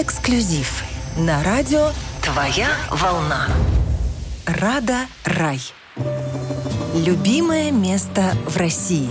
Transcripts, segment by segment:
Эксклюзив на радио «Твоя волна». Рада Рай. Любимое место в России.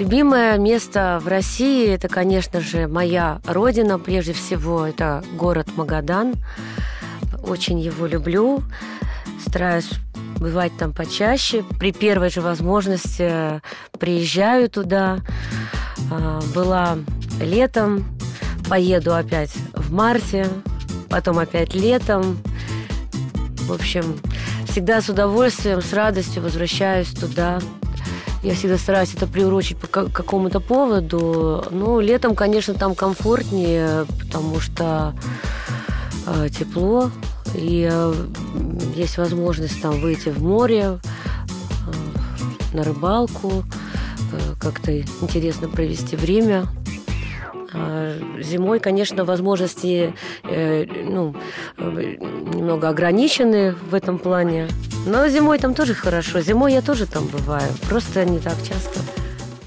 Любимое место в России – это, конечно же, моя родина. Прежде всего, это город Магадан. Очень его люблю. Стараюсь бывать там почаще. При первой же возможности приезжаю туда. А, была летом, поеду опять в марте, потом опять летом. В общем, всегда с удовольствием, с радостью возвращаюсь туда. Я всегда стараюсь это приурочить по какому-то поводу. Ну, летом, конечно, там комфортнее, потому что э, тепло, и э, есть возможность там выйти в море, э, на рыбалку, э, как-то интересно провести время. А зимой, конечно, возможности ну, немного ограничены в этом плане. Но зимой там тоже хорошо. Зимой я тоже там бываю. Просто не так часто.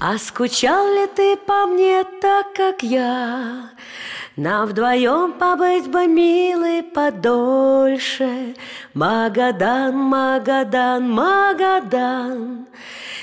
А скучал ли ты по мне так, как я? Нам вдвоем побыть бы, милый, подольше. Магадан, Магадан, Магадан.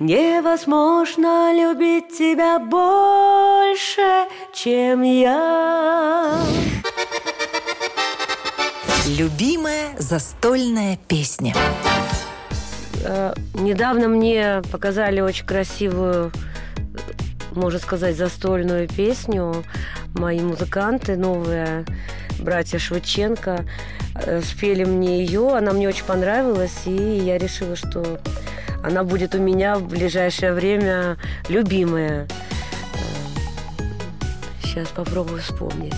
Невозможно любить тебя больше, чем я. Любимая застольная песня. Э, недавно мне показали очень красивую, можно сказать, застольную песню. Мои музыканты новые, братья Швыченко, э, спели мне ее. Она мне очень понравилась, и я решила, что она будет у меня в ближайшее время любимая. Сейчас попробую вспомнить.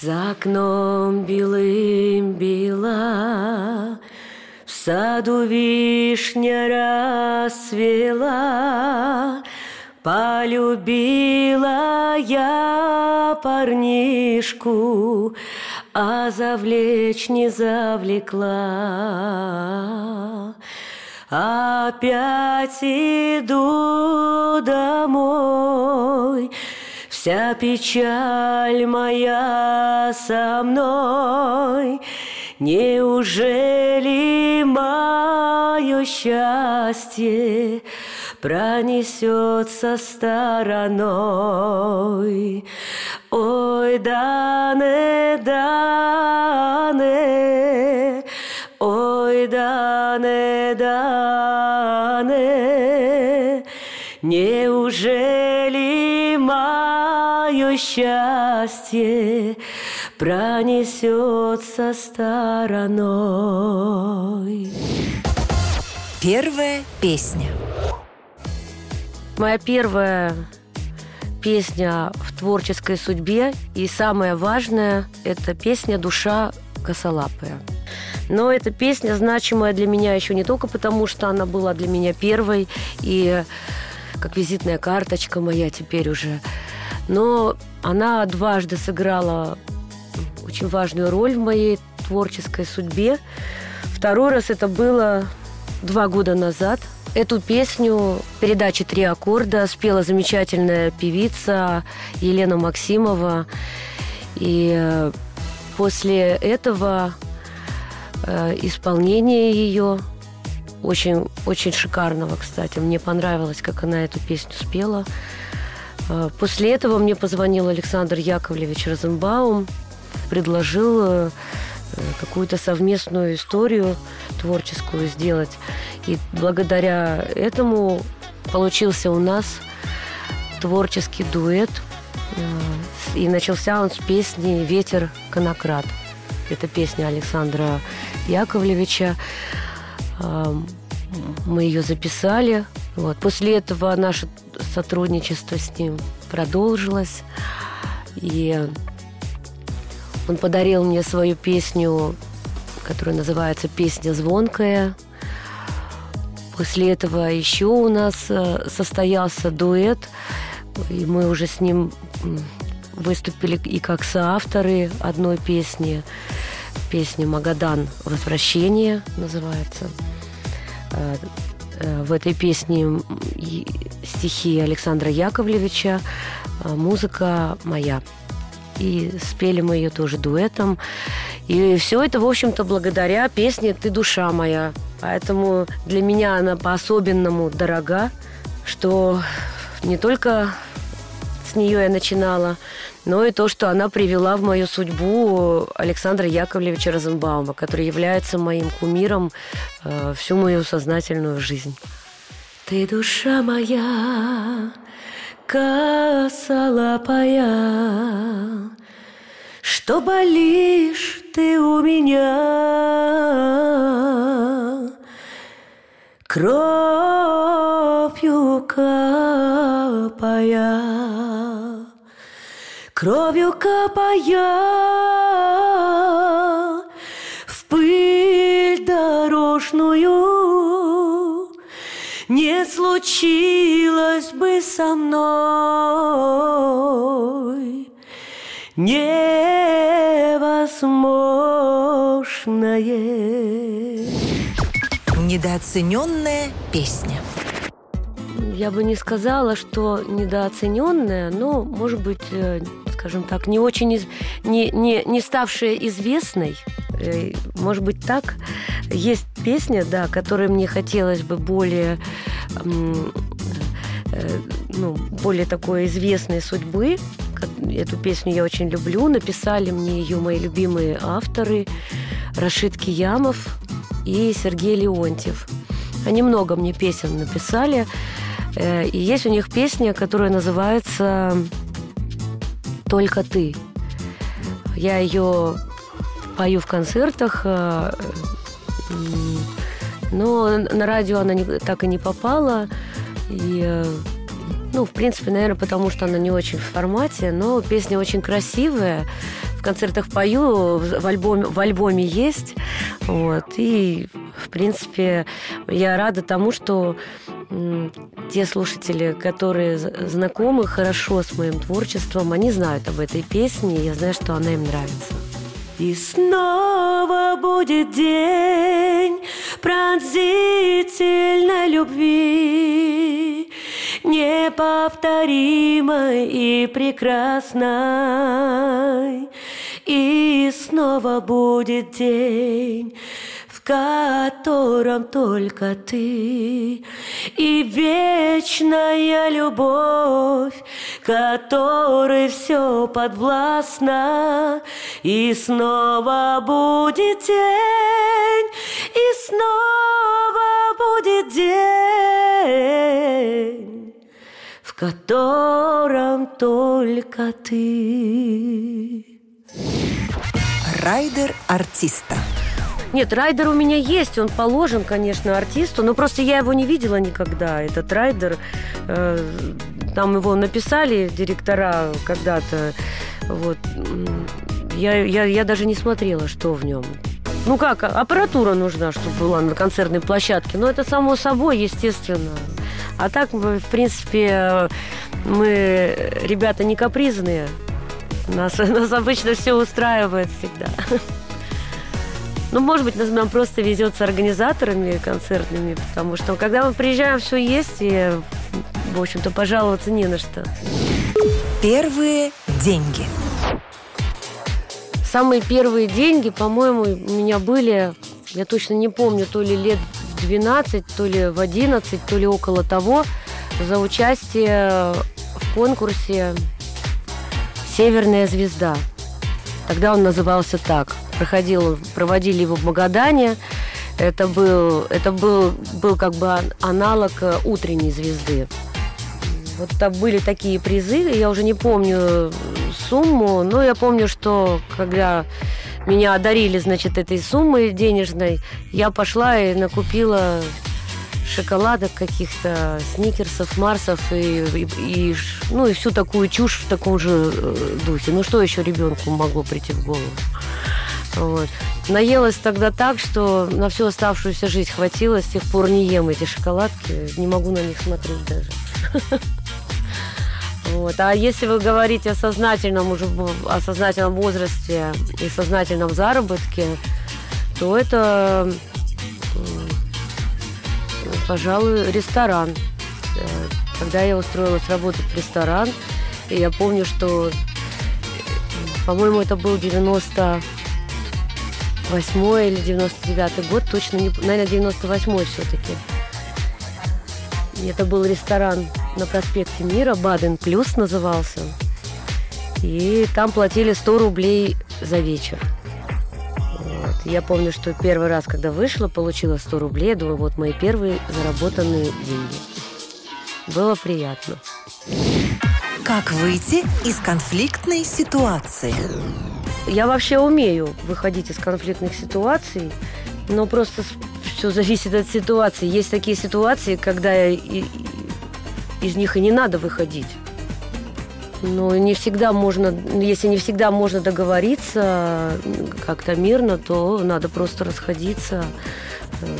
За окном белым бела, В саду вишня расцвела, Полюбила я парнишку, а завлечь не завлекла. Опять иду домой, Вся печаль моя со мной. Неужели мое счастье пронесется стороной? Ой, Дане, Дане, ой, Дане, Дане, неужели мое счастье пронесется стороной? Первая песня. Моя первая песня в творческой судьбе. И самое важное – это песня «Душа косолапая». Но эта песня значимая для меня еще не только потому, что она была для меня первой и как визитная карточка моя теперь уже, но она дважды сыграла очень важную роль в моей творческой судьбе. Второй раз это было два года назад – Эту песню передачи «Три аккорда» спела замечательная певица Елена Максимова. И э, после этого э, исполнения ее очень, очень шикарного, кстати. Мне понравилось, как она эту песню спела. Э, после этого мне позвонил Александр Яковлевич Розенбаум, предложил какую-то совместную историю творческую сделать. И благодаря этому получился у нас творческий дуэт. Э, и начался он с песни «Ветер конократ». Это песня Александра Яковлевича. Э, мы ее записали. Вот. После этого наше сотрудничество с ним продолжилось. И он подарил мне свою песню, которая называется «Песня звонкая». После этого еще у нас э, состоялся дуэт, и мы уже с ним выступили и как соавторы одной песни. Песня «Магадан. Возвращение» называется. Э, Э, в этой песне стихи Александра Яковлевича, музыка моя. И спели мы ее тоже дуэтом. И все это, в общем-то, благодаря песне «Ты душа моя». Поэтому для меня она по-особенному дорога, что не только с нее я начинала, но и то, что она привела в мою судьбу Александра Яковлевича Розенбаума, который является моим кумиром э, всю мою сознательную жизнь. Ты душа моя, косолапая, что болишь ты у меня, кровью капая кровью капая в пыль дорожную, не случилось бы со мной. Невозможное. Недооцененная песня я бы не сказала, что недооцененная, но, может быть, э, скажем так, не очень, из... не, не, не ставшая известной, э, может быть, так. Есть песня, да, которой мне хотелось бы более э, ну, более такой известной судьбы. Эту песню я очень люблю. Написали мне ее мои любимые авторы Рашид Киямов и Сергей Леонтьев. Они много мне песен написали. Э, и есть у них песня, которая называется «Только ты». Я ее пою в концертах, э, но на радио она так и не попала. И, э, ну, в принципе, наверное, потому что она не очень в формате, но песня очень красивая. Концертах пою, в альбоме, в альбоме есть. Вот. И, в принципе, я рада тому, что те слушатели, которые знакомы хорошо с моим творчеством, они знают об этой песне, и я знаю, что она им нравится. И снова будет день пронзительной любви, неповторимой и прекрасной. И снова будет день котором только ты. И вечная любовь, которой все подвластно, и снова будет день, и снова будет день, в котором только ты. Райдер артиста. Нет, райдер у меня есть, он положен, конечно, артисту, но просто я его не видела никогда. Этот райдер, э, там его написали директора когда-то, вот. Я, я, я даже не смотрела, что в нем. Ну как, аппаратура нужна, чтобы была на концертной площадке. Но это само собой, естественно. А так, в принципе, мы ребята не капризные. Нас, нас обычно все устраивает всегда. Ну, может быть, нам просто везет с организаторами концертными, потому что когда мы приезжаем, все есть, и, в общем-то, пожаловаться не на что. Первые деньги. Самые первые деньги, по-моему, у меня были, я точно не помню, то ли лет 12, то ли в 11, то ли около того, за участие в конкурсе «Северная звезда». Тогда он назывался так – проходил, проводили его в Магадане. Это был, это был, был как бы аналог э, утренней звезды. Вот там были такие призы, я уже не помню сумму, но я помню, что когда меня одарили, значит, этой суммой денежной, я пошла и накупила шоколадок каких-то, сникерсов, марсов и, и, и, ну, и всю такую чушь в таком же э, духе. Ну, что еще ребенку могло прийти в голову? Вот. Наелась тогда так, что на всю оставшуюся жизнь хватило, с тех пор не ем эти шоколадки, не могу на них смотреть даже. Вот. А если вы говорите о сознательном, уже, о сознательном возрасте и сознательном заработке, то это пожалуй, ресторан. Когда я устроилась работать в ресторан, я помню, что, по-моему, это был 90 восьмой или 99 год, точно не... Наверное, 98 все-таки. И это был ресторан на проспекте Мира, Баден Плюс назывался. И там платили 100 рублей за вечер. Вот. Я помню, что первый раз, когда вышла, получила 100 рублей. думаю, вот мои первые заработанные деньги. Было приятно. Как выйти из конфликтной ситуации? Я вообще умею выходить из конфликтных ситуаций, но просто все зависит от ситуации. Есть такие ситуации, когда и, из них и не надо выходить. Но не всегда можно, если не всегда можно договориться как-то мирно, то надо просто расходиться. Э,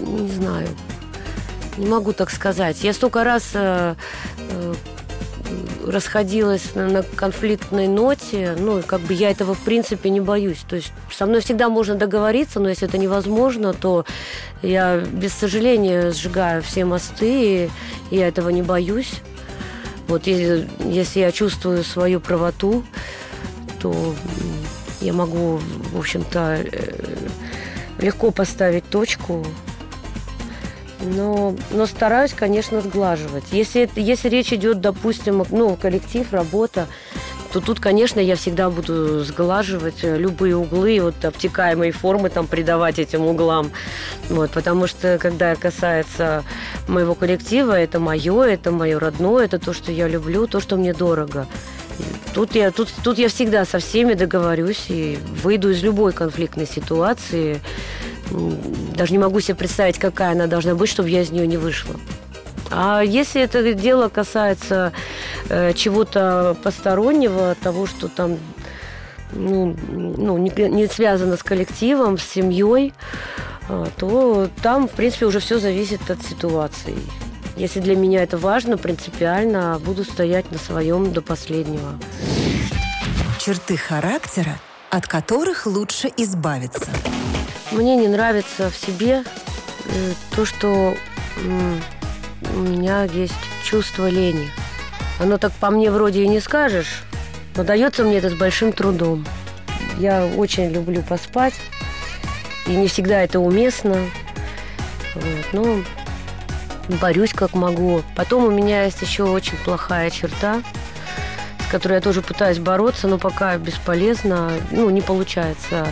не знаю. Не могу так сказать. Я столько раз э, э, расходилась на, на конфликтной ноте, ну, как бы я этого в принципе не боюсь. То есть со мной всегда можно договориться, но если это невозможно, то я без сожаления сжигаю все мосты, и я этого не боюсь. Вот если, если я чувствую свою правоту, то я могу, в общем-то, э, легко поставить точку но, но стараюсь, конечно, сглаживать. Если, если речь идет, допустим, ну, коллектив, работа, то тут, конечно, я всегда буду сглаживать любые углы, вот обтекаемые формы там придавать этим углам. Вот, потому что, когда касается моего коллектива, это мое, это мое родное, это то, что я люблю, то, что мне дорого. Тут я, тут, тут я всегда со всеми договорюсь и выйду из любой конфликтной ситуации даже не могу себе представить, какая она должна быть, чтобы я из нее не вышла. А если это дело касается э, чего-то постороннего, того, что там ну, ну, не, не связано с коллективом, с семьей, э, то там, в принципе, уже все зависит от ситуации. Если для меня это важно, принципиально буду стоять на своем до последнего. Черты характера, от которых лучше избавиться – мне не нравится в себе э, то, что у меня есть чувство лени. Оно так по мне вроде и не скажешь, но дается мне это с большим трудом. Я очень люблю поспать, и не всегда это уместно. Вот, но борюсь как могу. Потом у меня есть еще очень плохая черта, с которой я тоже пытаюсь бороться, но пока бесполезно, ну, не получается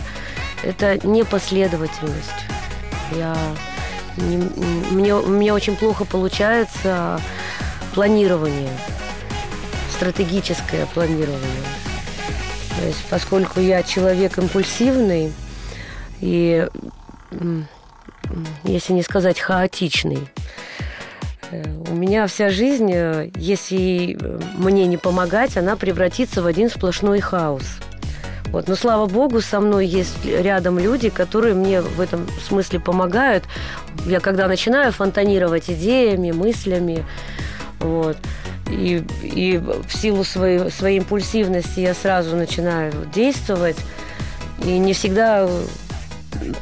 это непоследовательность. Я, не, мне, мне очень плохо получается планирование, стратегическое планирование. То есть, поскольку я человек импульсивный и, если не сказать хаотичный, э, у меня вся жизнь, э, если мне не помогать, она превратится в один сплошной хаос – вот. Но слава богу, со мной есть рядом люди, которые мне в этом смысле помогают. Я когда начинаю фонтанировать идеями, мыслями, вот, и, и в силу своей, своей импульсивности я сразу начинаю действовать, и не всегда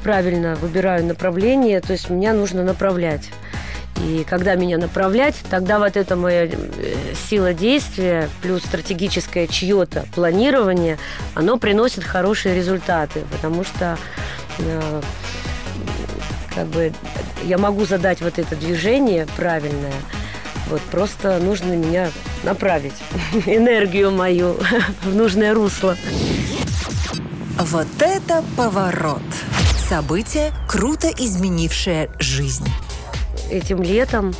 правильно выбираю направление, то есть меня нужно направлять. И когда меня направлять, тогда вот эта моя э, сила действия плюс стратегическое чье-то планирование, оно приносит хорошие результаты, потому что э, как бы я могу задать вот это движение правильное, вот просто нужно меня направить, энергию мою в нужное русло. Вот это поворот! Событие, круто изменившее жизнь этим летом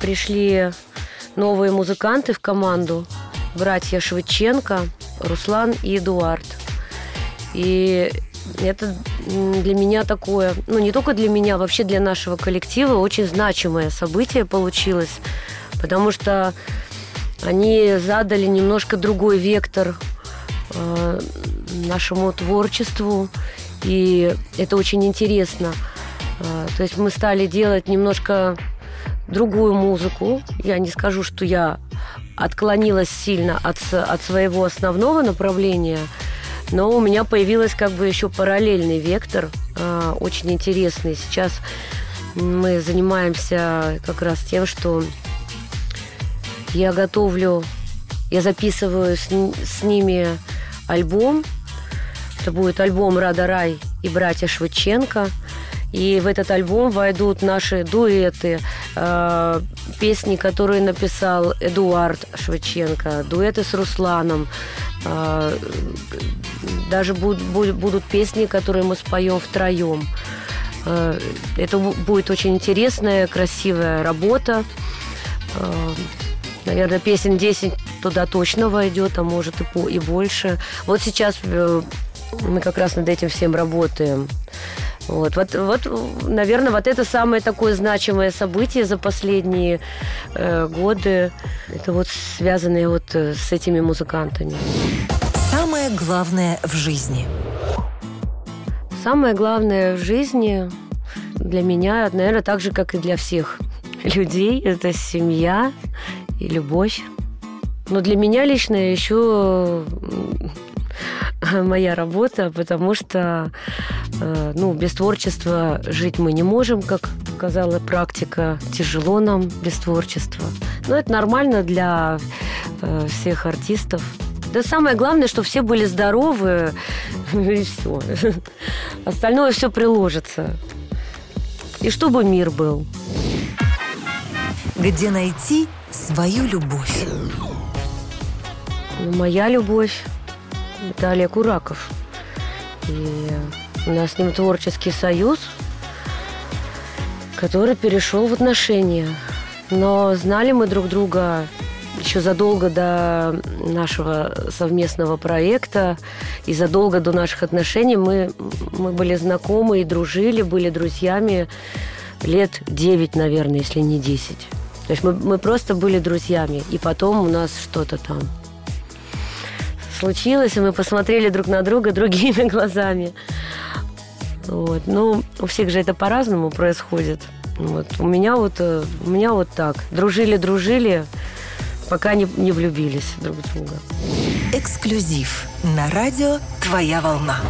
пришли новые музыканты в команду, братья Швыдченко, Руслан и Эдуард. И это для меня такое, ну не только для меня, вообще для нашего коллектива очень значимое событие получилось, потому что они задали немножко другой вектор э, нашему творчеству, и это очень интересно – а, то есть мы стали делать немножко другую музыку. Я не скажу, что я отклонилась сильно от, от своего основного направления, но у меня появился как бы еще параллельный вектор, а, очень интересный. Сейчас Мы занимаемся как раз тем, что я готовлю, я записываю с, с ними альбом. Это будет альбом «Рада Рай» и «Братья Швыченко». И в этот альбом войдут наши дуэты, э, песни, которые написал Эдуард Швыченко, дуэты с Русланом. Э, даже будут, будут песни, которые мы споем втроем. Э, это будет очень интересная, красивая работа. Э, наверное, песен 10 туда точно войдет, а может и, по, и больше. Вот сейчас э, мы как раз над этим всем работаем. Вот, вот, вот, наверное, вот это самое такое значимое событие за последние э, годы. Это вот связанное вот с этими музыкантами. Самое главное в жизни. Самое главное в жизни для меня, наверное, так же, как и для всех людей, это семья и любовь. Но для меня лично еще моя работа, потому что э, ну, без творчества жить мы не можем, как показала практика. Тяжело нам без творчества. Но это нормально для э, всех артистов. Да самое главное, что все были здоровы, и все. Остальное все приложится. И чтобы мир был. Где найти свою любовь? Моя любовь – это Олег Ураков. И у нас с ним творческий союз, который перешел в отношения. Но знали мы друг друга еще задолго до нашего совместного проекта и задолго до наших отношений мы, мы были знакомы и дружили, были друзьями лет 9, наверное, если не 10. То есть мы, мы просто были друзьями, и потом у нас что-то там случилось, и мы посмотрели друг на друга другими глазами. Вот. Ну, у всех же это по-разному происходит. Вот. У меня вот, э, у меня вот так. Дружили, дружили, пока не, не влюбились друг в друга. Эксклюзив на радио «Твоя волна».